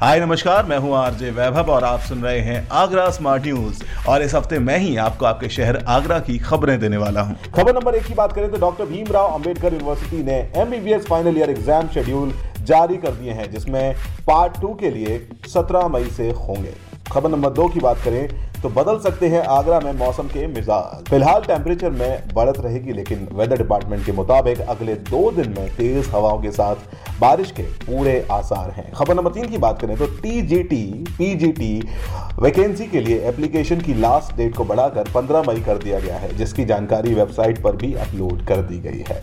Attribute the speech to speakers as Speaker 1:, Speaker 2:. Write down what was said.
Speaker 1: hi, नमस्कार, मैं हूँ आरजे वैभव और आप सुन रहे हैं आगरा स्मार्ट न्यूज़ और इस हफ़्ते मैं ही आपको आपके शहर आगरा की खबरें देने वाला हूँ।
Speaker 2: खबर नंबर एक की बात करें तो डॉक्टर भीमराव अंबेडकर यूनिवर्सिटी ने MBBS final year exam schedule जारी कर दिए हैं, जिसमें पार्ट टू के लिए 17 मई से होंगे। खबर नंबर दो की बात करें तो बदल सकते हैं आगरा में मौसम के मिजाज। फ़िलहाल टेम्परेचर में बढ़त रहेगी, लेकिन वेदर डिपार्टमेंट के मुताबिक अगले दो दिन में तेज हवाओं के साथ बारिश के पूरे आसार हैं। खबर नंबर तीन की बात करें तो टीजीटी पीजीटी वैकेंसी के लिए एप्लीकेशन की लास्ट डेट को बढ़ाकर 15 मई कर दिया गया है, जिसकी जानकारी वेबसाइट पर भी अपलोड कर दी गई है।